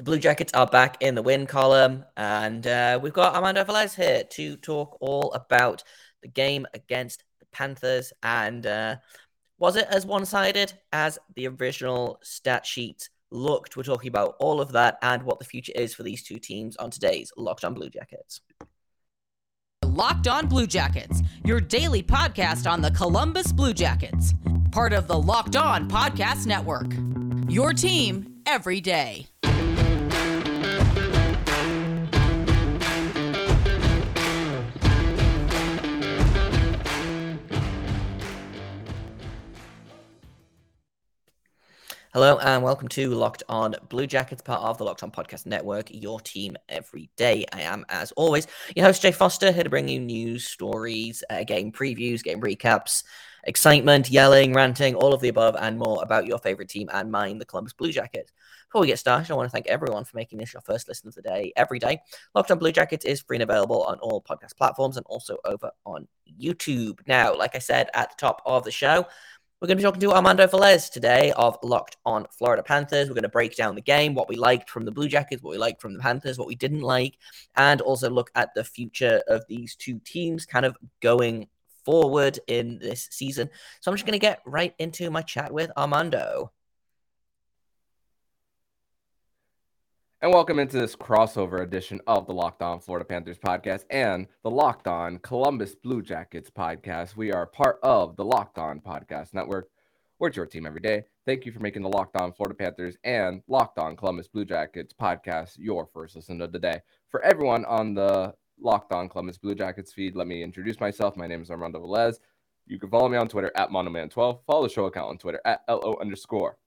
The Blue Jackets are back in the win column, and uh, we've got Armando Velez here to talk all about the game against the Panthers. And uh, was it as one sided as the original stat sheet looked? We're talking about all of that and what the future is for these two teams on today's Locked on Blue Jackets. Locked on Blue Jackets, your daily podcast on the Columbus Blue Jackets, part of the Locked On Podcast Network. Your team every day. Hello and welcome to Locked On Blue Jackets, part of the Locked On Podcast Network, your team every day. I am, as always, your host, Jay Forster, here to bring you news, stories, uh, game previews, game recaps, excitement, yelling, ranting, all of the above, and more about your favorite team and mine, the Columbus Blue Jackets. Before we get started, I want to thank everyone for making this your first listen of the day every day. Locked on Blue Jackets is free and available on all podcast platforms and also over on YouTube. Now, like I said at the top of the show, we're going to be talking to Armando Velez today of Locked on Florida Panthers. We're going to break down the game, what we liked from the Blue Jackets, what we liked from the Panthers, what we didn't like, and also look at the future of these two teams kind of going forward in this season. So I'm just going to get right into my chat with Armando. And welcome into this crossover edition of the Locked On Florida Panthers podcast and the Locked On Columbus Blue Jackets podcast. We are part of the Locked On Podcast Network. We're your team every day. Thank you for making the Locked On Florida Panthers and Locked On Columbus Blue Jackets podcast your first listen of the day. For everyone on the Locked On Columbus Blue Jackets feed, let me introduce myself. My name is Armando Velez. You can follow me on Twitter at Monoman12. Follow the show account on Twitter at LO underscore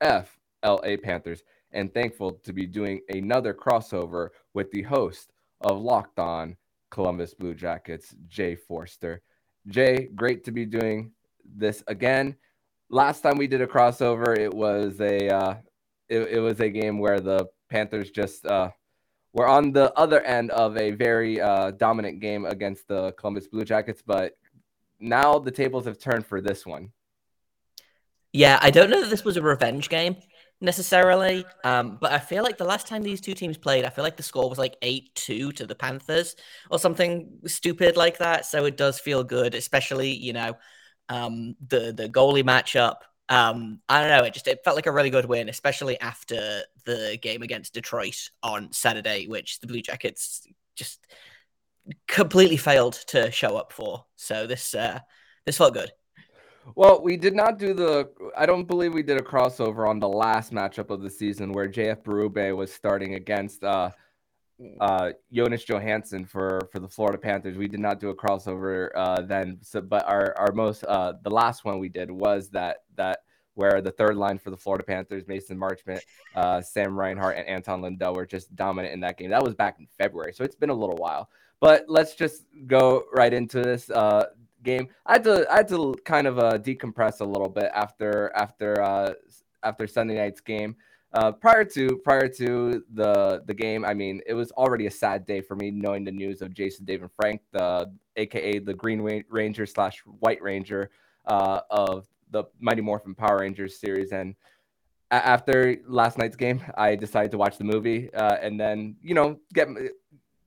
FLA Panthers and thankful to be doing another crossover with the host of Locked On Columbus Blue Jackets, Jay Forster. Jay, great to be doing this again. Last time we did a crossover, it was a uh, it, it was a game where the Panthers just uh, were on the other end of a very uh, dominant game against the Columbus Blue Jackets, but now the tables have turned for this one. Yeah, I don't know that this was a revenge game necessarily. Um, but I feel like the last time these two teams played, I feel like the score was like 8 2 to the Panthers or something stupid like that. So it does feel good, especially, you know, um, the, the goalie matchup. Um, I don't know. It just it felt like a really good win, especially after the game against Detroit on Saturday, which the Blue Jackets just completely failed to show up for. So this uh, this felt good. Well, we did not do the. I don't believe we did a crossover on the last matchup of the season where JF Berube was starting against uh, uh, Jonas Johansson for for the Florida Panthers. We did not do a crossover uh, then. So, but our our most uh, the last one we did was that that where the third line for the Florida Panthers, Mason Marchment, uh, Sam Reinhart, and Anton Lundell were just dominant in that game. That was back in February, so it's been a little while. But let's just go right into this. Uh, game. I had to I had to kind of uh, decompress a little bit after after uh, after Sunday night's game. Uh, prior to prior to the the game, I mean, it was already a sad day for me knowing the news of Jason David Frank, the AKA the Green Ranger slash White Ranger uh, of the Mighty Morphin Power Rangers series. And after last night's game, I decided to watch the movie uh, and then you know get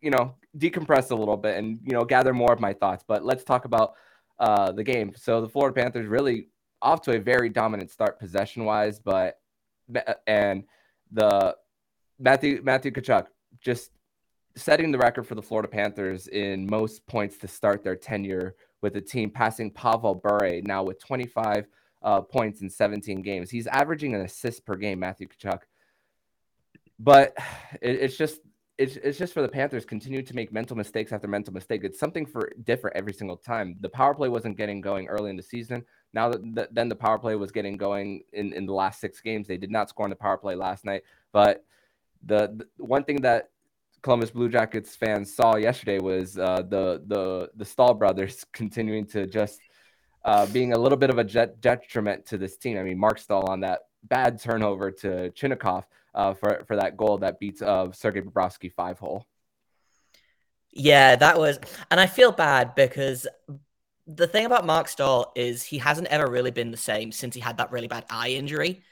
you know decompress a little bit and you know gather more of my thoughts. But let's talk about uh, the game. So the Florida Panthers really off to a very dominant start possession wise, but and the Matthew Matthew Tkachuk just setting the record for the Florida Panthers in most points to start their tenure with the team, passing Pavel Bure now with 25 uh, points in 17 games. He's averaging an assist per game, Matthew Tkachuk. But it, it's just it's, it's just for the Panthers continue to make mental mistakes after mental mistake. It's something for different every single time. The power play wasn't getting going early in the season. Now that the, then the power play was getting going in, in the last six games. They did not score on the power play last night. But the, the one thing that Columbus Blue Jackets fans saw yesterday was uh, the the the Staal brothers continuing to just uh, being a little bit of a jet, detriment to this team. I mean, Marc Staal on that bad turnover to Chinakhov uh, for for that goal that beats uh, Sergei Bobrovsky five hole. Yeah, that was, and I feel bad because the thing about Marc Staal is he hasn't ever really been the same since he had that really bad eye injury.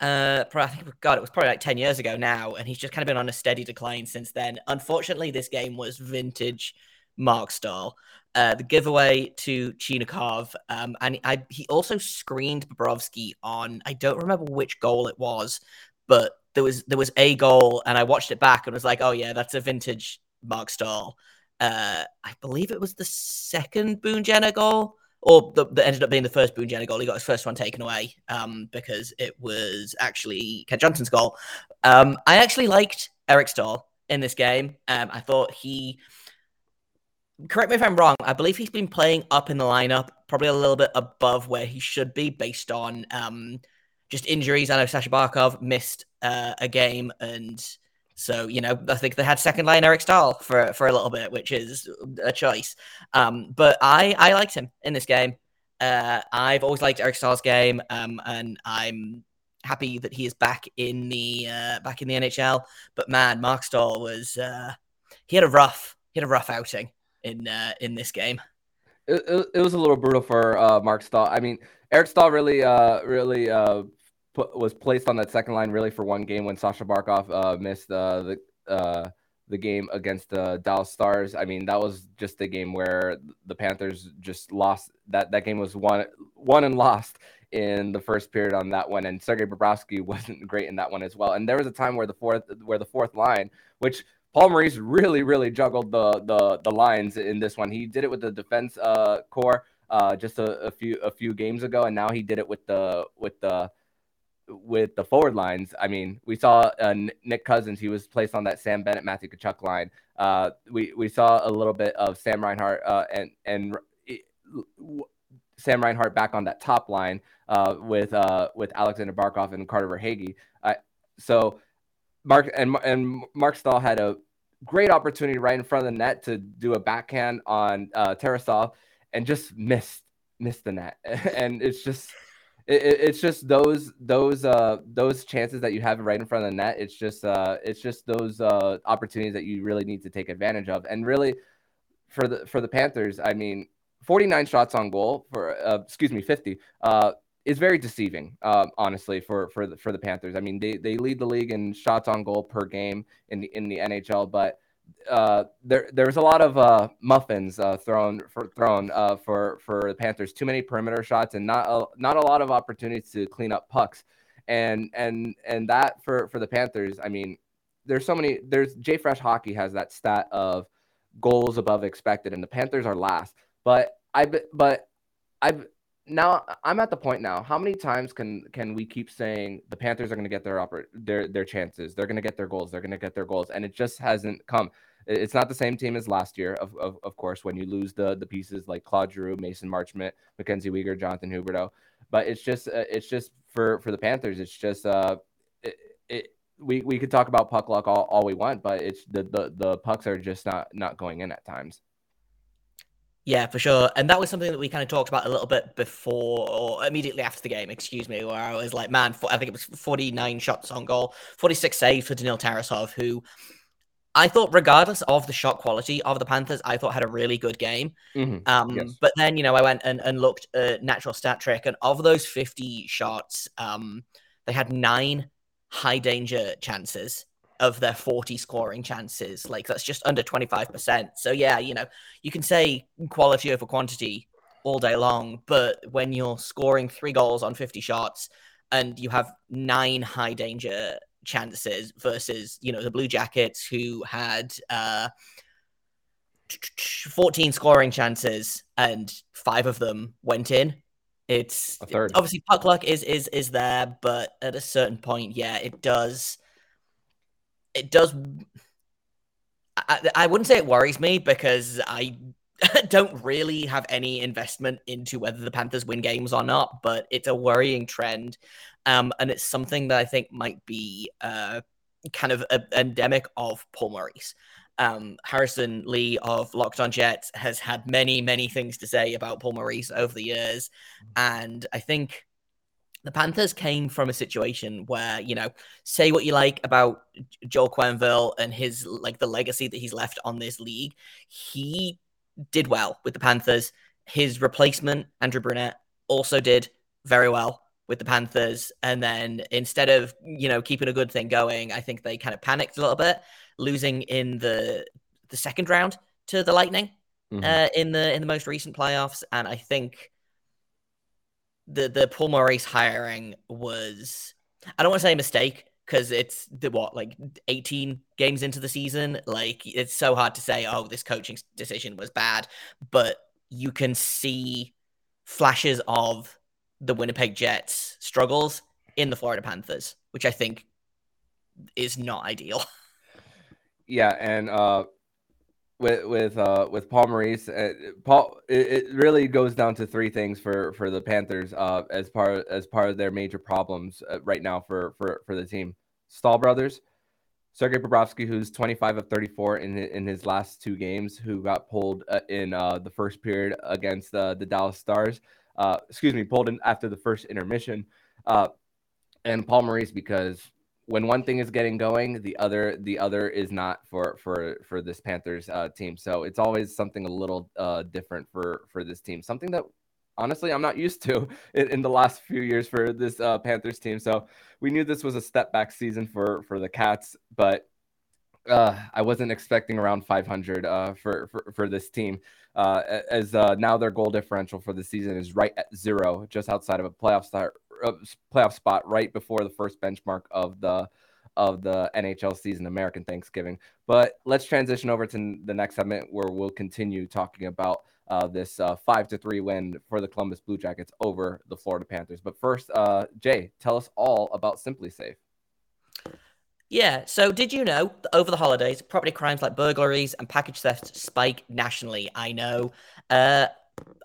Uh, probably, I think God, it was probably like ten years ago now, and he's just kind of been on a steady decline since then. Unfortunately, this game was vintage Marc Staal. Uh, the giveaway to Chinakhov, um, and I, he also screened Bobrovsky on. I don't remember which goal it was, but there was there was a goal, and I watched it back and was like, oh yeah, that's a vintage Marc Staal. Uh, I believe it was the second Boone Jenner goal, or that ended up being the first Boone Jenner goal. He got his first one taken away um, because it was actually Kent Johnson's goal. Um, I actually liked Eric Staal in this game. Um, I thought he. Correct me if I'm wrong. I believe he's been playing up in the lineup, probably a little bit above where he should be based on um, just injuries. I know Sasha Barkov missed uh, a game, and so you know I think they had second line Eric Staal for for a little bit, which is a choice. Um, but I I liked him in this game. Uh, I've always liked Eric Staal's game, um, and I'm happy that he is back in the uh, back in the NHL. But man, Marc Staal was uh, he had a rough he had a rough outing in uh, in this game. It, it, it was a little brutal for uh, Marc Staal. I mean, Eric Staal really really put, was placed on that second line really for one game when Sasha Barkov uh, missed uh, the uh, the game against the Dallas Stars. I mean, that was just a game where the Panthers just lost. That that game was won won and lost in the first period on that one, and Sergei Bobrovsky wasn't great in that one as well. And there was a time where the fourth where the fourth line, which Paul Maurice really really juggled the the the lines in this one. He did it with the defense uh, core uh, just a, a few a few games ago, and now he did it with the with the with the forward lines, I mean, we saw uh, Nick Cousins. He was placed on that Sam Bennett, Matthew Tkachuk line. Uh, we we saw a little bit of Sam Reinhart uh, and and Sam Reinhart back on that top line uh, with uh, with Alexander Barkov and Carter Verhaeghe. so Marc and and Marc Staal had a great opportunity right in front of the net to do a backhand on uh, Tarasov and just missed missed the net. and it's just it, it's just those those uh those chances that you have right in front of the net. It's just uh it's just those uh opportunities that you really need to take advantage of. And really, for the for the Panthers, I mean, 49 shots on goal for uh, excuse me 50 uh is very deceiving, uh, honestly, for for the, for the Panthers. I mean, they, they lead the league in shots on goal per game in the in the NHL, but uh, there there's a lot of uh, muffins uh, thrown for thrown uh, for for the Panthers. Too many perimeter shots and not a, not a lot of opportunities to clean up pucks. And and and that for for the Panthers, I mean, there's so many. There's J Fresh Hockey has that stat of goals above expected, and the Panthers are last. But I but I've now I'm at the point now. How many times can can we keep saying the Panthers are going to get their oper- their their chances? They're going to get their goals. They're going to get their goals, and it just hasn't come. It's not the same team as last year, of, of, of course, when you lose the the pieces like Claude Giroux, Mason Marchment, Mackenzie Weegar, Jonathan Huberdeau. But it's just uh, it's just for for the Panthers. It's just uh, it we we could talk about puck luck all, all we want, but it's the, the the pucks are just not not going in at times. Yeah, for sure. And that was something that we kind of talked about a little bit before or immediately after the game, excuse me, where I was like, man, I think it was 49 shots on goal, 46 saves for Daniil Tarasov, who I thought, regardless of the shot quality of the Panthers, I thought had a really good game. Mm-hmm. Um, yes. But then, you know, I went and, and looked at natural stat trick, and of those 50 shots, um, they had nine high danger chances of their 40 scoring chances. Like that's just under 25%. So yeah, you know, you can say quality over quantity all day long, but when you're scoring three goals on 50 shots and you have nine high danger chances versus, you know, the Blue Jackets who had uh 14 scoring chances and five of them went in. It's. Obviously puck luck is is is there, but at a certain point, yeah, it does it does. I, I wouldn't say it worries me because I don't really have any investment into whether the Panthers win games or not, but it's a worrying trend. Um, and it's something that I think might be uh, kind of a, endemic of Paul Maurice. Um, Harrison Lee of Locked On Jets has had many, many things to say about Paul Maurice over the years. And I think the Panthers came from a situation where, you know, say what you like about Joel Quenneville and his like the legacy that he's left on this league. He did well with the Panthers. His replacement, Andrew Brunette, also did very well with the Panthers, and then instead of you know keeping a good thing going, I think they kind of panicked a little bit, losing in the the second round to the Lightning mm-hmm. uh, in the in the most recent playoffs, and I think the the Paul Maurice hiring was I don't want to say a mistake because it's the what like 18 games into the season? Like it's so hard to say oh this coaching decision was bad but you can see flashes of the Winnipeg Jets struggles in the Florida Panthers which I think is not ideal. Yeah and uh with with uh with Paul Maurice, uh, Paul, it, it, really goes down to three things for for the Panthers uh as part as part of their major problems uh, right now for for for the team. Staal brothers, Sergei Bobrovsky, who's 25 of 34 in in his last two games, who got pulled uh, in uh, the first period against uh, the Dallas Stars. Uh, excuse me, pulled in after the first intermission. Uh, and Paul Maurice because when one thing is getting going, the other the other is not for for for this Panthers uh, team. So it's always something a little uh, different for for this team. Something that honestly I'm not used to in, in the last few years for this uh, Panthers team. So we knew this was a step back season for for the Cats, but uh, I wasn't expecting around 500 uh, for, for for this team. Uh, as uh, now their goal differential for the season is right at zero, just outside of a playoff start playoff spot right before the first benchmark of the of the NHL season, American Thanksgiving. But let's transition over to the next segment where we'll continue talking about uh, this uh, five to three win for the Columbus Blue Jackets over the Florida Panthers. But first, uh, Jay, tell us all about SimpliSafe. Yeah. So, did you know that over the holidays, property crimes like burglaries and package theft spike nationally? I know. Uh,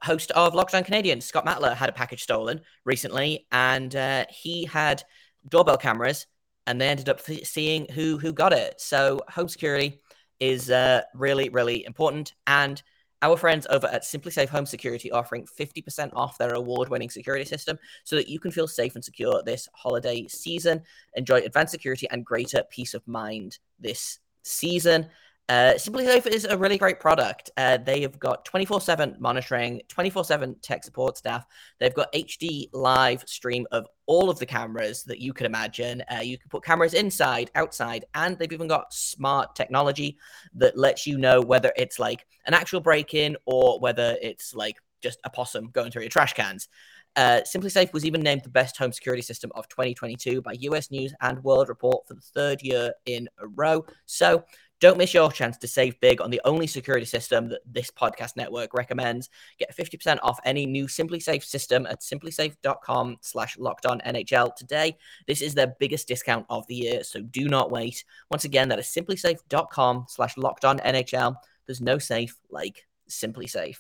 host of Locked On Canadiens, Scott Matler, had a package stolen recently, and uh, he had doorbell cameras, and they ended up seeing who who got it. So home security is uh, really really important, and our friends over at SimpliSafe Home Security offering 50% off their award-winning security system so that you can feel safe and secure this holiday season. Enjoy advanced security and greater peace of mind this season. Uh, SimpliSafe is a really great product. Uh, they have got 24 7 monitoring, 24 7 tech support staff. They've got HD live stream of all of the cameras that you could imagine. Uh, you can put cameras inside, outside, and they've even got smart technology that lets you know whether it's like an actual break in or whether it's like just a possum going through your trash cans. Uh, SimpliSafe was even named the best home security system of 2022 by US News and World Report for the third year in a row. So don't miss your chance to save big on the only security system that this podcast network recommends. Get 50% off any new SimpliSafe system at simplisafe.com slash NHL today. This is their biggest discount of the year, so do not wait. Once again, that is simplisafe.com slash NHL. There's no safe like SimpliSafe.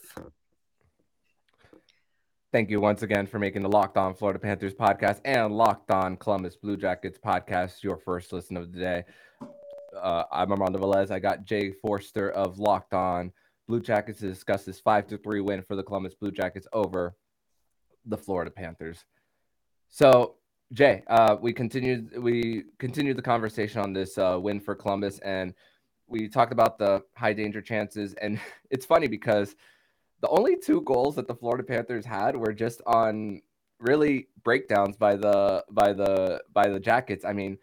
Thank you once again for making the Locked On Florida Panthers podcast and Locked On Columbus Blue Jackets podcast your first listen of the day. Uh, I'm Armando Velez. I got Jay Forster of Locked On Blue Jackets to discuss this five to three win for the Columbus Blue Jackets over the Florida Panthers. So, Jay, uh, we continued we continued the conversation on this uh, win for Columbus, and we talked about the high danger chances. And it's funny because the only two goals that the Florida Panthers had were just on really breakdowns by the by the by the Jackets. I mean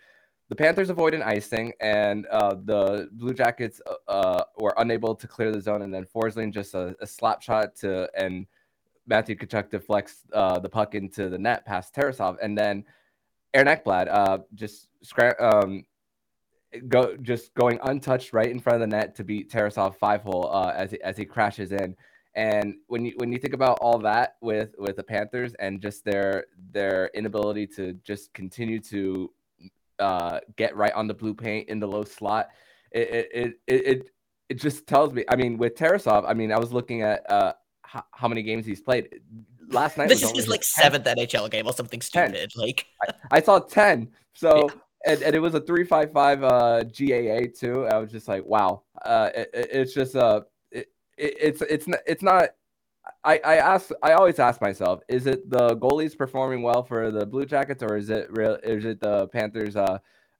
the Panthers avoid an icing, and uh, the Blue Jackets uh, uh, were unable to clear the zone, and then Forsling just a, a slap shot to and Matthew Tkachuk deflects uh, the puck into the net past Tarasov, and then Aaron Ekblad uh, just um, go just going untouched right in front of the net to beat Tarasov five hole uh, as he, as he crashes in. And when you when you think about all that with with the Panthers and just their their inability to just continue to uh, get right on the blue paint in the low slot. It it it it, it just tells me. I mean, with Tarasov, I mean, I was looking at uh, how, how many games he's played last night. This is his like 10. seventh NHL game or something stupid. 10. Like I, I, saw ten. So. Yeah. And, and it was a three five five uh, GAA too. I was just like, wow. Uh, it, it's just uh, it, it's it's it's not I, I ask I always ask myself, is it the goalies performing well for the Blue Jackets or is it real is it the Panthers uh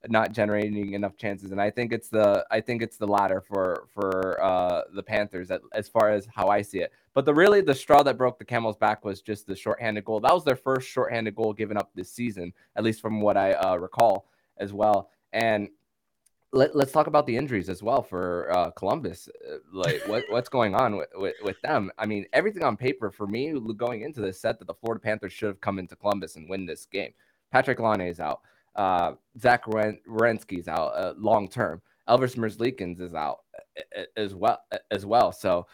not generating enough chances? And I think it's the I think it's the latter for for uh the Panthers as far as how I see it. But the really the straw that broke the camel's back was just the shorthanded goal. That was their first shorthanded goal given up this season, at least from what I uh, recall as well. And let, us talk about the injuries as well for uh, Columbus. Uh, like what, what's going on with, with, with, them? I mean, everything on paper for me going into this said that the Florida Panthers should have come into Columbus and win this game. Patrik Laine is out. Uh, Zach Werenski's out uh, long term. Elvis Merzlikins is out as well as well. So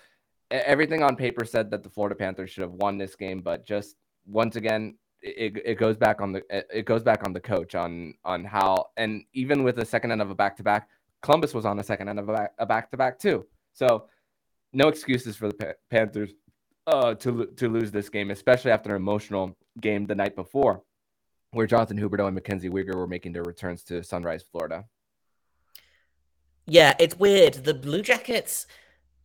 everything on paper said that the Florida Panthers should have won this game, but just once again, it, it goes back on the it goes back on the coach on on how and even with the second end of a back to back, Columbus was on the second end of a back to back too. So no excuses for the Panthers uh, to to lose this game, especially after an emotional game the night before, where Jonathan Huberdeau and Mackenzie Weegar were making their returns to Sunrise, Florida. Yeah, it's weird. The Blue Jackets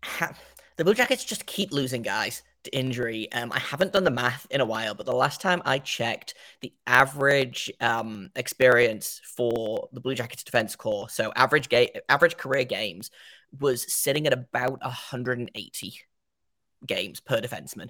have the Blue Jackets just keep losing guys injury. Um, I haven't done the math in a while, but the last time I checked, the average um, experience for the Blue Jackets defense core, so average game, average career games, was sitting at about 180 games per defenseman.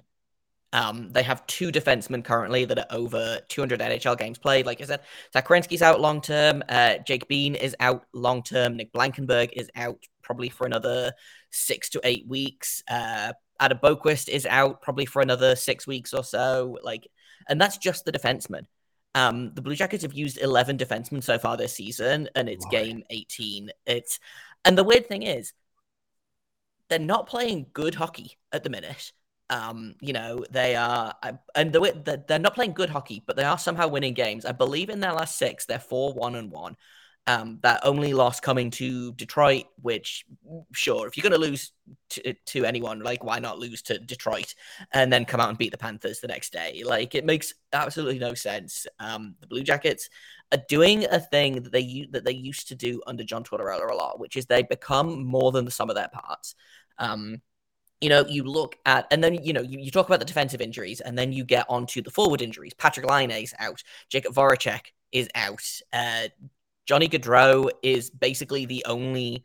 Um, they have two defensemen currently that are over 200 NHL games played. Like I said, Zach Werenski's out long term. Uh, Jake Bean is out long term. Nick Blankenburg is out probably for another six to eight weeks. Uh, Adam Boqvist is out probably for another six weeks or so. Like, and that's just the defenseman. Um, the Blue Jackets have used 11 defensemen so far this season, and it's game 18. It's and the weird thing is, they're not playing good hockey at the minute. Um, you know, they are, and the, they're not playing good hockey, but they are somehow winning games. I believe in their last six, they're four one and one. Um, that only loss coming to Detroit, which sure, if you're going to lose to, anyone, like why not lose to Detroit and then come out and beat the Panthers the next day? Like it makes absolutely no sense. Um, the Blue Jackets are doing a thing that they that they used to do under John Tortorella a lot, which is they become more than the sum of their parts. Um, you know, you look at, and then, you know, you, you talk about the defensive injuries, and then you get onto the forward injuries. Patrik Laine is out. Jakub Voracek is out. Uh, Johnny Gaudreau is basically the only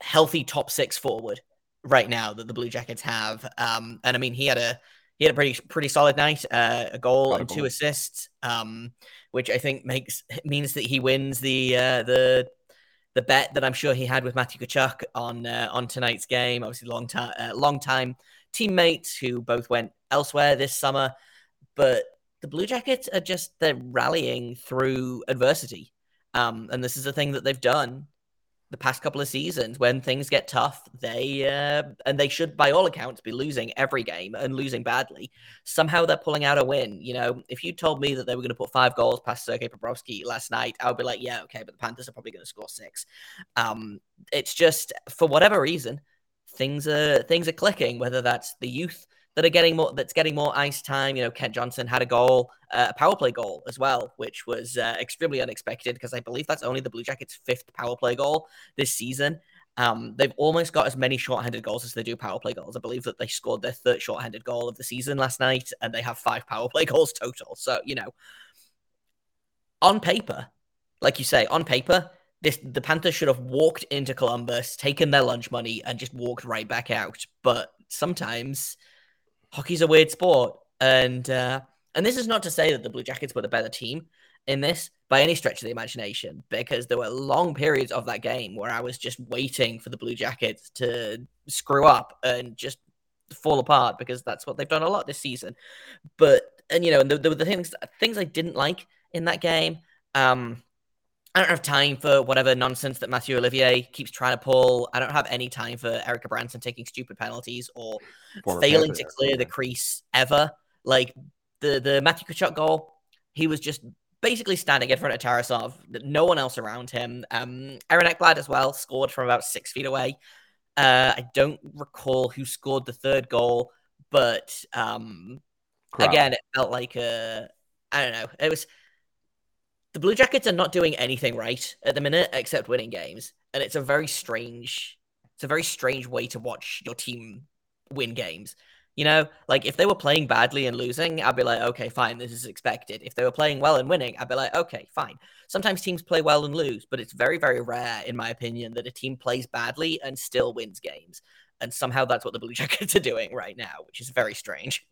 healthy top six forward right now that the Blue Jackets have. Um, and I mean, he had a he had a pretty pretty solid night, uh, a goal and two assists, um, which I think makes means that he wins the uh, the the bet that I'm sure he had with Matthew Tkachuk on uh, on tonight's game. Obviously, long time uh, long time teammates who both went elsewhere this summer, but the Blue Jackets are just they're rallying through adversity, um, and this is a thing that they've done the past couple of seasons. When things get tough they uh, and they should by all accounts be losing every game and losing badly. Somehow they're pulling out a win. You know if you told me that they were going to put five goals past Sergei Bobrovsky last night I would be like yeah okay but the Panthers are probably going to score six. Um, it's just for whatever reason things are things are clicking whether that's the youth that are getting more that's getting more ice time. You know, Kent Johnson had a goal, uh, a power play goal as well, which was uh, extremely unexpected because I believe that's only the Blue Jackets' fifth power play goal this season. Um, they've almost got as many shorthanded goals as they do power play goals. I believe that they scored their third shorthanded goal of the season last night, and they have five power play goals total. So you know, on paper, like you say, on paper, this the Panthers should have walked into Columbus, taken their lunch money, and just walked right back out. But sometimes hockey's a weird sport, and uh, and this is not to say that the Blue Jackets were the better team in this by any stretch of the imagination, because there were long periods of that game where I was just waiting for the Blue Jackets to screw up and just fall apart because that's what they've done a lot this season. But and you know, and the, the, the things things I didn't like in that game. Um, I don't have time for whatever nonsense that Matthew Olivier keeps trying to pull. I don't have any time for Erik Branson taking stupid penalties or Former failing to clear yeah. the crease ever. Like the the Matthew Tkachuk goal, he was just basically standing in front of Tarasov, no one else around him. Um, Aaron Ekblad as well scored from about six feet away. Uh, I don't recall who scored the third goal, but um, again, it felt like a I don't know. It was the Blue Jackets are not doing anything right at the minute except winning games, and it's a very strange, it's a very strange way to watch your team win games. You know, like if they were playing badly and losing, I'd be like, okay, fine, this is expected. If they were playing well and winning, I'd be like, okay, fine. Sometimes teams play well and lose, but it's very, very rare, in my opinion, that a team plays badly and still wins games. and somehow that's what the Blue Jackets are doing right now, which is very strange.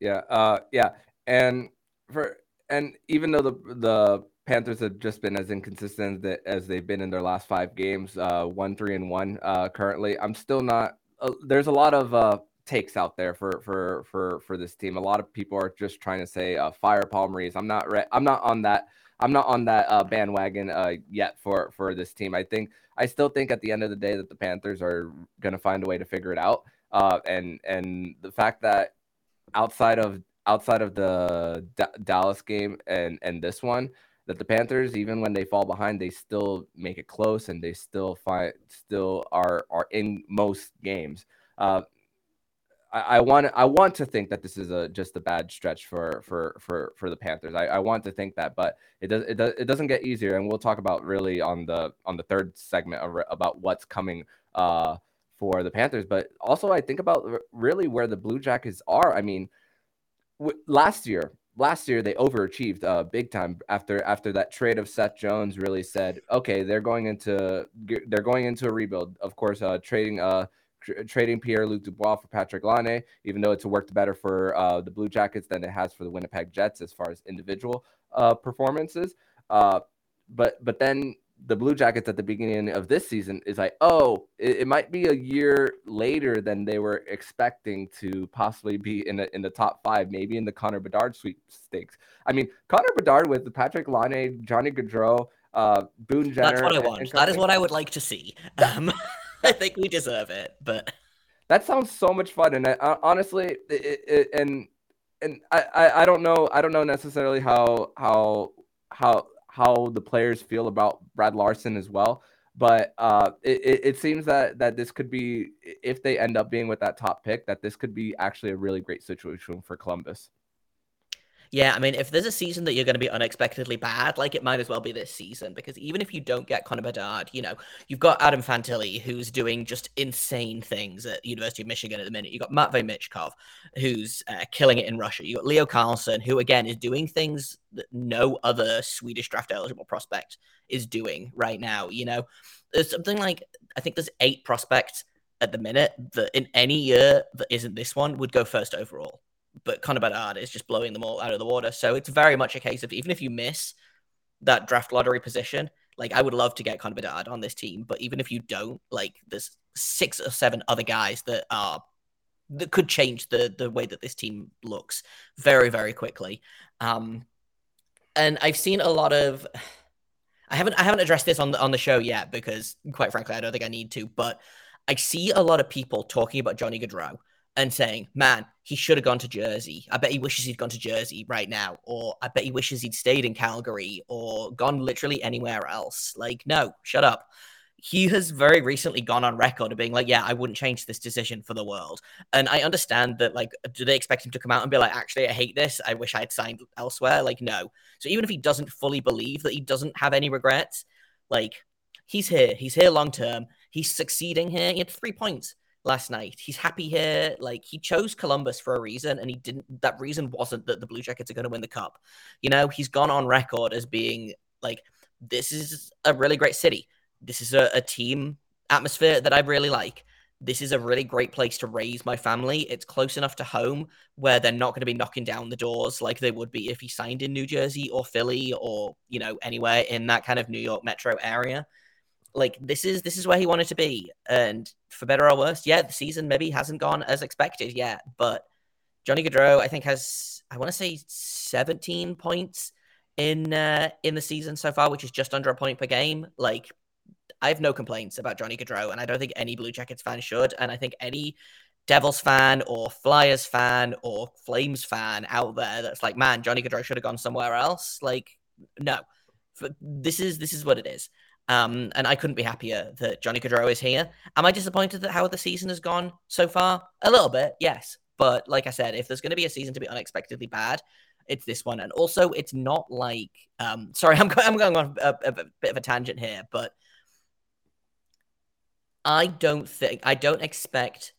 Yeah, uh, yeah, and for and even though the the Panthers have just been as inconsistent as they've been in their last five games, uh, one, three, and one uh, currently. I'm still not. Uh, there's a lot of uh, takes out there for for for for this team. A lot of people are just trying to say uh, fire Paul Maurice. I'm not. Re- I'm not on that. I'm not on that uh, bandwagon yet for for this team. I think I still think at the end of the day that the Panthers are going to find a way to figure it out. And and the fact that outside of outside of the D- Dallas game and and this one, that the Panthers, even when they fall behind, they still make it close and they still find still are are in most games. Uh, I, want I want to think that this is a just a bad stretch for for for for the Panthers. I, I want to think that, but it does it does it doesn't get easier, and we'll talk about really on the on the third segment about what's coming uh for the Panthers. But also, I think about really where the Blue Jackets are. I mean, last year last year they overachieved uh, big time after after that trade of Seth Jones really said, okay, they're going into they're going into a rebuild. Of course, uh, trading uh tr- trading Pierre Luc Dubois for Patrik Laine, even though it's worked better for uh, the Blue Jackets than it has for the Winnipeg Jets as far as individual uh, performances. Uh, but but then the Blue Jackets at the beginning of this season is like, oh, it, it, might be a year later than they were expecting to possibly be in the in the top five, maybe in the Connor Bedard sweepstakes. I mean, Connor Bedard with the Patrik Laine, Johnny Gaudreau, uh, Boone Jenner. That's what I want. that is what I would like to see. Um, I think we deserve it, but that sounds so much fun. And I, honestly, it, it, and and I, I I don't know I don't know necessarily how how how how the players feel about Brad Larsen as well. But uh, it, it seems that that this could be, if they end up being with that top pick, that this could be actually a really great situation for Columbus. Yeah, I mean, if there's a season that you're going to be unexpectedly bad, like it might as well be this season because even if you don't get Connor Bedard, you know, you've got Adam Fantilli who's doing just insane things at University of Michigan at the minute. You've got Matvey Michkov who's uh, killing it in Russia. You've got Leo Carlsson who, again, is doing things that no other Swedish draft eligible prospect is doing right now. You know, there's something like, I think there's eight prospects at the minute that in any year that isn't this one would go first overall but Connor Bedard is just blowing them all out of the water. So it's very much a case of even if you miss that draft lottery position, like I would love to get Connor Bedard on this team, but even if you don't, like there's six or seven other guys that are that could change the the way that this team looks very very quickly. Um, and I've seen a lot of. I haven't I haven't addressed this on the on the show yet because quite frankly I don't think I need to, but I see a lot of people talking about Johnny Gaudreau and saying, man, he should have gone to Jersey. I bet he wishes he'd gone to Jersey right now. Or I bet he wishes he'd stayed in Calgary or gone literally anywhere else. Like, no, shut up. He has very recently gone on record of being like, yeah, I wouldn't change this decision for the world. And I understand that, like, do they expect him to come out and be like, actually, I hate this. I wish I had signed elsewhere? Like, no. So even if he doesn't fully believe that he doesn't have any regrets, like, he's here. He's here long term. He's succeeding here. He had three points last night. He's happy here. Like he chose Columbus for a reason, and he didn't. That reason wasn't that the Blue Jackets are going to win the cup. You know, he's gone on record as being like, this is a really great city. This is a, a team atmosphere that I really like. This is a really great place to raise my family. It's close enough to home where they're not going to be knocking down the doors like they would be if he signed in New Jersey or Philly or, you know, anywhere in that kind of New York metro area like this is this is where he wanted to be. And for better or worse yeah the season maybe hasn't gone as expected yet but johnny gaudreau i think has i want to say 17 points in uh in the season so far which is just under a point per game. Like i have no complaints about johnny gaudreau and i don't think any blue jackets fan should. And i think any devils fan or flyers fan or flames fan out there that's like man johnny gaudreau should have gone somewhere else like no. This is this is what it is um, and I couldn't be happier that Johnny Gaudreau is here. Am I disappointed that how the season has gone so far? A little bit, yes. But like I said, if there's going to be a season to be unexpectedly bad, it's this one. And also, it's not like, um, sorry, I'm, I'm going on a, a, a bit of a tangent here, but I don't think, I don't expect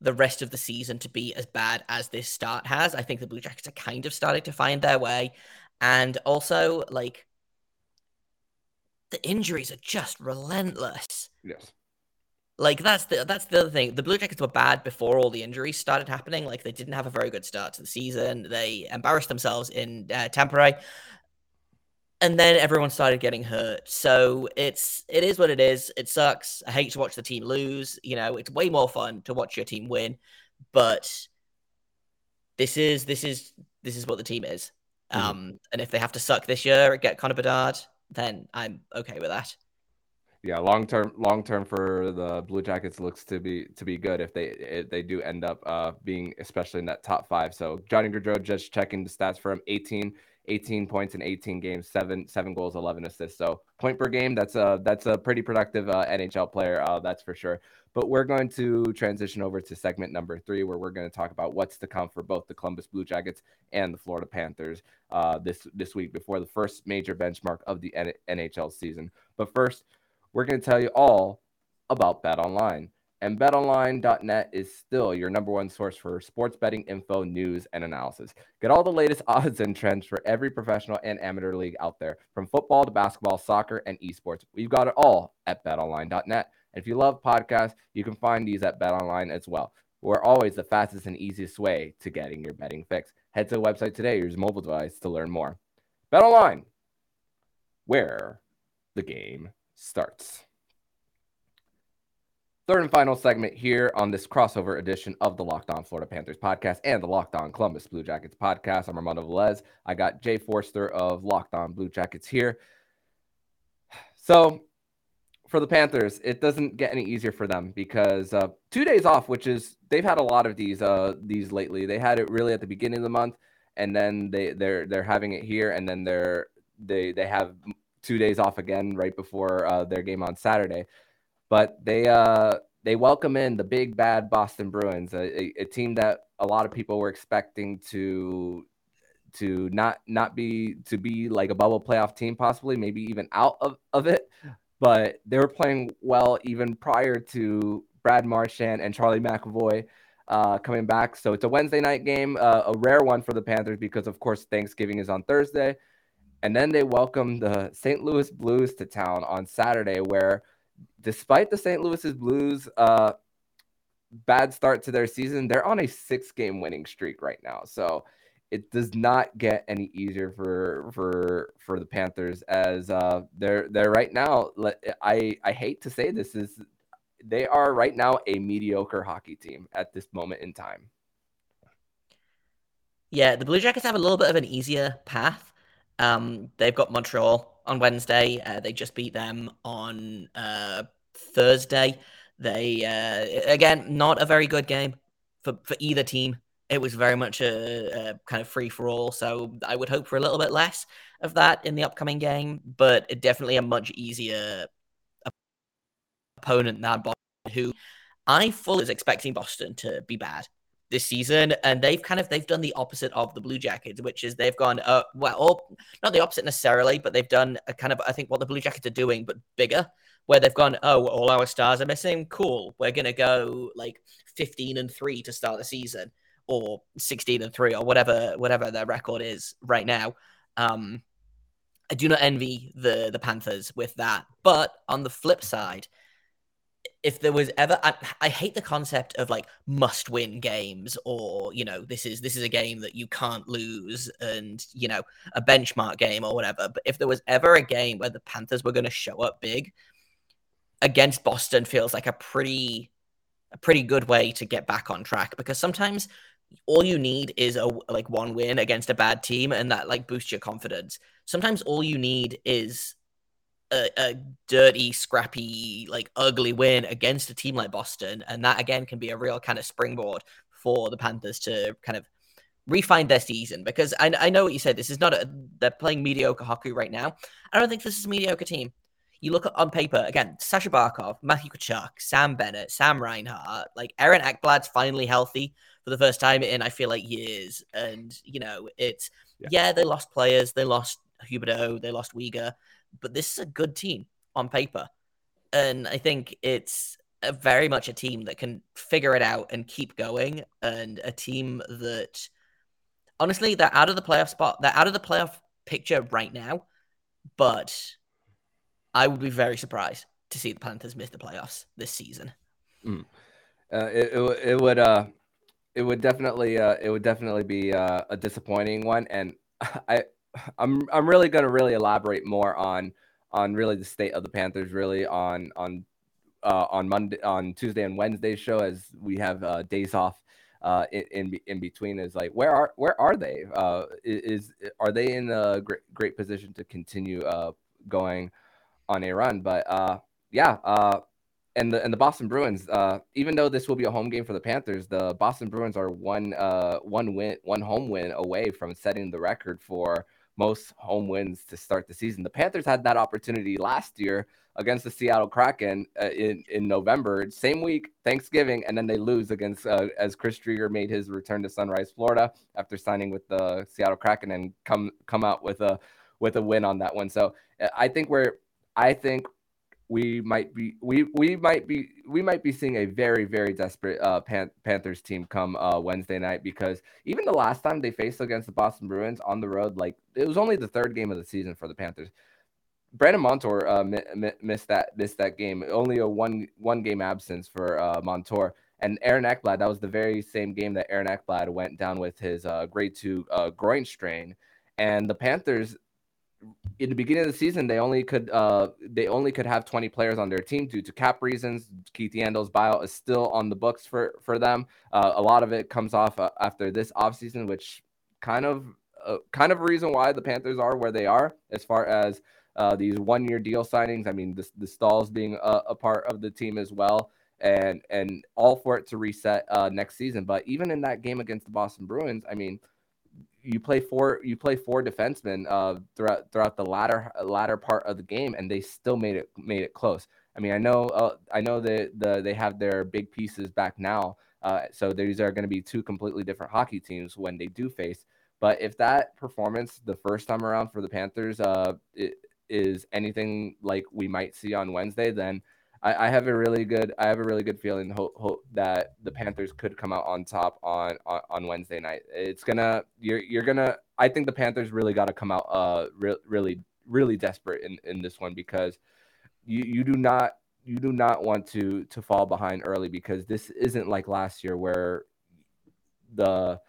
the rest of the season to be as bad as this start has. I think the Blue Jackets are kind of starting to find their way. And also, like, the injuries are just relentless. Yes. Like that's the that's the other thing. The Blue Jackets were bad before all the injuries started happening. Like they didn't have a very good start to the season. They embarrassed themselves in uh, Tampere, and then everyone started getting hurt. So it's it is what it is. It sucks. I hate to watch the team lose. You know, it's way more fun to watch your team win. But this is this is this is what the team is. Mm-hmm. Um, and if they have to suck this year get Connor Bedard, then I'm okay with that yeah, long term, long term for the Blue Jackets looks to be to be good if they if they do end up uh, being especially in that top five. So Johnny Gaudreau just checking the stats for him: 18, 18 points in 18 games, seven seven goals, 11 assists. So point per game. That's a that's a pretty productive uh, NHL player. Uh, that's for sure. But we're going to transition over to segment number three, where we're going to talk about what's to come for both the Columbus Blue Jackets and the Florida Panthers uh, this this week before the first major benchmark of the NHL season. But first we're going to tell you all about BetOnline. And betonline.net is still your number one source for sports betting info, news, and analysis. Get all the latest odds and trends for every professional and amateur league out there, from football to basketball, soccer, and esports. We've got it all at betonline.net. And if you love podcasts, you can find these at betonline as well. We're always the fastest and easiest way to getting your betting fix. Head to the website today, or use mobile device to learn more. BetOnline, where the game starts. Third and final segment here on this crossover edition of the Locked On Florida Panthers podcast and the Locked On Columbus Blue Jackets podcast. I'm Armando Velez. I got Jay Forster of Locked On Blue Jackets here. So, for the Panthers, it doesn't get any easier for them because uh, two days off, which is they've had a lot of these uh, these lately. They had it really at the beginning of the month, and then they they're they're having it here, and then they're they they have two days off again right before uh, their game on Saturday. But they uh, they welcome in the big bad Boston Bruins, a, a, team that a lot of people were expecting to to not not be to be like a bubble playoff team, possibly maybe even out of, of it. But they were playing well even prior to Brad Marchand and Charlie McAvoy uh, coming back. So it's a Wednesday night game, uh, a rare one for the Panthers because, of course, Thanksgiving is on Thursday. And then they welcome the St. Louis Blues to town on Saturday, where despite the St. Louis's Blues uh, bad start to their season, they're on a six game winning streak right now. So it does not get any easier for for for the Panthers as uh, they're they're right now. I I hate to say this is they are right now a mediocre hockey team at this moment in time. Yeah, the Blue Jackets have a little bit of an easier path um, they've got Montreal on Wednesday. Uh, they just beat them on uh, Thursday. They uh, again not a very good game for for either team. It was very much a, a kind of free for all. So I would hope for a little bit less of that in the upcoming game, but definitely a much easier opponent than Boston, who I fully was expecting Boston to be bad this season, and they've kind of they've done the opposite of the Blue Jackets, which is they've gone uh well, not the opposite necessarily, but they've done a kind of I think what the Blue Jackets are doing, but bigger, where they've gone oh all our stars are missing, cool, we're gonna go like fifteen and three to start the season, or sixteen and three, or whatever whatever their record is right now. Um, I do not envy the the Panthers with that, but on the flip side if there was ever I, I, hate the concept of like must win games or you know this is this is a game that you can't lose and you know a benchmark game or whatever. But if there was ever a game where the panthers were going to show up big against boston feels like a pretty a pretty good way to get back on track because sometimes all you need is a like one win against a bad team and that like boosts your confidence. Sometimes all you need is a, a, dirty, scrappy, like ugly win against a team like Boston, and that again can be a real kind of springboard for the Panthers to kind of refine their season. Because I, I know what you said. This is not a they're playing mediocre hockey right now. I don't think this is a mediocre team. You look on paper again: Sasha Barkov, Matthew Tkachuk, Sam Bennett, Sam Reinhart. Like Aaron Ekblad's finally healthy for the first time in I feel like years, and you know it's yeah, yeah they lost players, they lost Huberdeau, they lost Weegar but this is a good team on paper. And I think it's very much a team that can figure it out and keep going, and a team that honestly, they're out of the playoff spot. They're out of the playoff picture right now, but I would be very surprised to see the Panthers miss the playoffs this season. Mm. Uh, it, it, it would uh it would definitely uh it would definitely be uh, a disappointing one and I I'm I'm really going to really elaborate more on on really the state of the Panthers really on on uh, on Monday on Tuesday and Wednesday show as we have uh, days off uh, in, in, between is like where are where are they? Uh, is are they in a great great position to continue uh, going on a run? But uh, yeah and the and the Boston Bruins, even though this will be a home game for the Panthers, the Boston Bruins are one uh, one win, one home win away from setting the record for most home wins to start the season. The Panthers had that opportunity last year against the Seattle Kraken uh, in in November, same week Thanksgiving, and then they lose against uh, as Chris Driedger made his return to Sunrise, Florida, after signing with the Seattle Kraken and come come out with a with a win on that one. So uh, I think we're I think we might be we we might be we might be seeing a very very desperate uh, Pan- Panthers team come uh, Wednesday night because even the last time they faced against the Boston Bruins on the road, like it was only the third game of the season for the Panthers. Brandon Montour uh, mi- missed that missed that game. Only a one one game absence for uh, Montour and Aaron Ekblad. That was the very same game that Aaron Ekblad went down with his uh, grade two uh, groin strain, and the Panthers in the beginning of the season, they only could uh, they only could have 20 players on their team due to cap reasons. Keith Yandle's buyout is still on the books for for them. Uh, a lot of it comes off uh, after this offseason, which kind of uh, kind of a reason why the Panthers are where they are as far as uh, these one year deal signings. I mean, the, the Staals being a, a, part of the team as well, and and all for it to reset uh, next season. But even in that game against the Boston Bruins, I mean you play four you play four defensemen uh, throughout throughout the latter latter part of the game, and they still made it made it close. I mean, I know uh, I know that the they have their big pieces back now, uh, so these are going to be two completely different hockey teams when they do face. But if that performance the first time around for the Panthers uh, is anything like we might see on Wednesday, then I, I, have a really good I have a really good feeling hope, hope that the Panthers could come out on top on, on, on Wednesday night. It's gonna you're you're gonna I think the Panthers really got to come out uh re- really really desperate in, in this one because you you do not you do not want to to fall behind early because this isn't like last year where the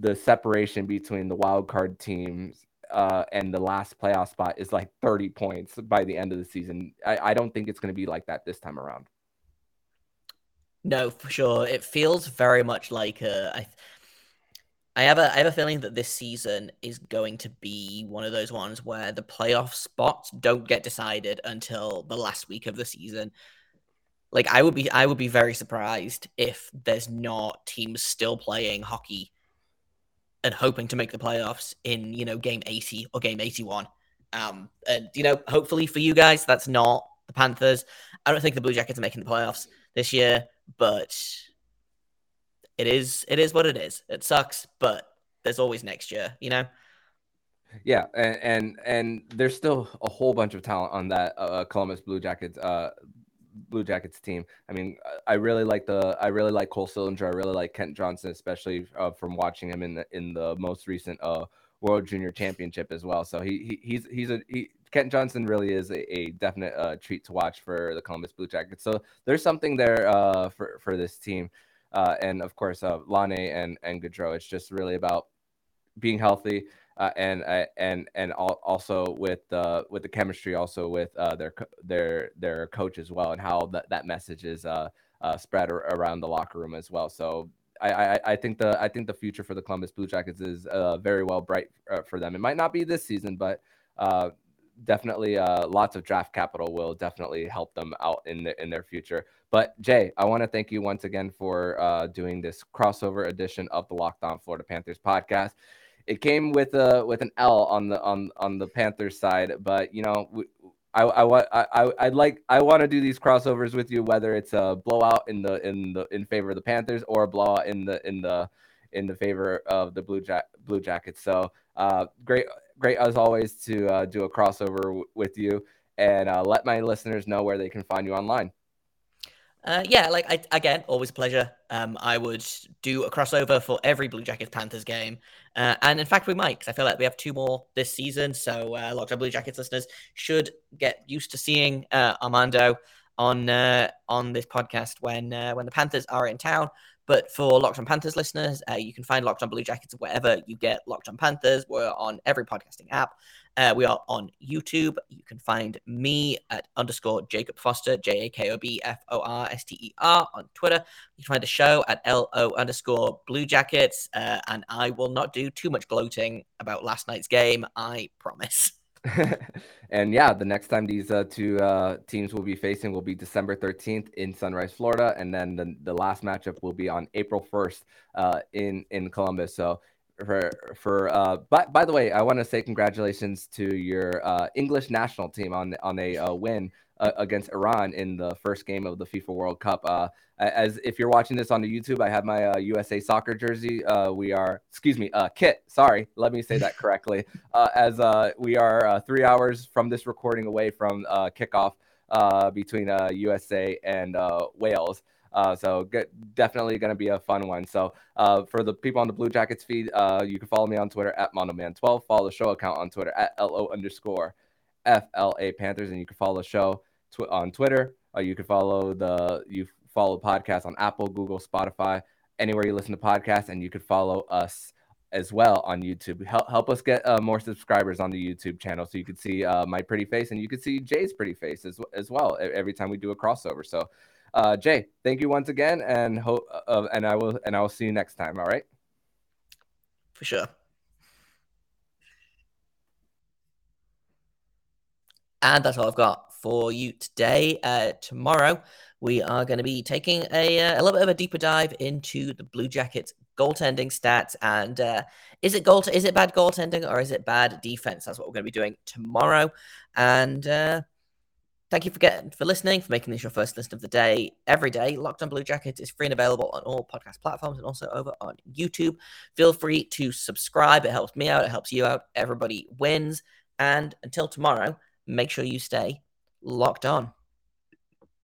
the separation between the wild card teams uh, and the last playoff spot is like 30 points by the end of the season. I, I don't think it's going to be like that this time around. No, for sure. It feels very much like a. I, I have a I have a feeling that this season is going to be one of those ones where the playoff spots don't get decided until the last week of the season. Like I would be I would be very surprised if there's not teams still playing hockey and hoping to make the playoffs in you know game 80 or game 81 um and you know hopefully for you guys that's not the panthers. I don't think the blue jackets are making the playoffs this year but it is it is what it is. It sucks but there's always next year you know? Yeah and and, and there's still a whole bunch of talent on that uh, columbus blue jackets uh Blue Jackets team. I mean, I really like the I really like Cole Sillinger. I really like Kent Johnson, especially uh, from watching him in the in the most recent uh, World Junior Championship as well. So he, he he's he's a he, Kent Johnson really is a, a definite uh, treat to watch for the Columbus Blue Jackets. So there's something there uh, for for this team, uh, and of course uh, Laine and and Gaudreau. It's just really about being healthy uh, and uh, and and also with the with the chemistry, also with uh, their their their coach as well, and how that, that message is uh, uh, spread around the locker room as well. So I, I, I think the I think the future for the Columbus Blue Jackets is uh, very well bright for them. It might not be this season, but definitely lots of draft capital will definitely help them out in the, in their future. But Jay, I want to thank you once again for doing this crossover edition of the Locked On Florida Panthers podcast it came with a with an L on the on on the Panthers side, but you know. We, I, I want I I'd like I want to do these crossovers with you, whether it's a blowout in the in the in favor of the Panthers or a blowout in the in the in the favor of the Blue Jack Blue Jackets. So uh, great great as always to uh, do a crossover w- with you and uh, let my listeners know where they can find you online. Uh, yeah, like I, again, always a pleasure. Um, I would do a crossover for every Blue Jackets Panthers game, uh, and in fact, we might because I feel like we have two more this season. So, uh, Locked On Blue Jackets listeners should get used to seeing uh, Armando on uh, on this podcast when uh, when the Panthers are in town. But for Locked on Panthers listeners, uh, you can find Locked on Blue Jackets wherever you get Locked on Panthers. We're on every podcasting app. Uh, we are on YouTube. You can find me at underscore Jakob Forster, J A K O B F O R S T E R on Twitter. You can find the show at L O underscore Blue Jackets. Uh, and I will not do too much gloating about last night's game. I promise. and yeah, the next time these uh, two uh, teams will be facing will be December 13th in Sunrise, Florida, and then the, the last matchup will be on April 1st uh, in in Columbus. So for for uh, by, by the way, I want to say congratulations to your uh, English national team on on a uh, win uh, against Iran in the first game of the FIFA World Cup. Uh, as if you're watching this on the YouTube, I have my uh, USA soccer jersey. Uh, we are, excuse me, uh, kit. Sorry, let me say that correctly. Uh, as uh, we are uh, three hours from this recording away from uh, kickoff uh, between uh, USA and uh, Wales. Uh, so get, definitely going to be a fun one. So uh, for the people on the Blue Jackets feed, uh, you can follow me on Twitter at Monoman12. Follow the show account on Twitter at LO underscore FLA Panthers, and you can follow the show tw- on Twitter. Uh, you can follow the you follow podcast on Apple, Google, Spotify, anywhere you listen to podcasts, and you can follow us as well on YouTube. Help help us get uh, more subscribers on the YouTube channel, so you can see uh, my pretty face and you can see Jay's pretty face as as well every time we do a crossover. So, uh, Jay, thank you once again, and hope uh, and I will and I will see you next time. All right. For sure. And that's all I've got for you today. Uh, tomorrow, we are going to be taking a, uh, a little bit of a deeper dive into the Blue Jackets goaltending stats. And uh, is it goal? Is it bad goaltending or is it bad defense? That's what we're going to be doing tomorrow. And uh, thank you for getting for listening, for making this your first listen of the day every day. Locked on Blue Jackets is free and available on all podcast platforms and also over on YouTube. Feel free to subscribe. It helps me out. It helps you out. Everybody wins. And until tomorrow, make sure you stay locked on.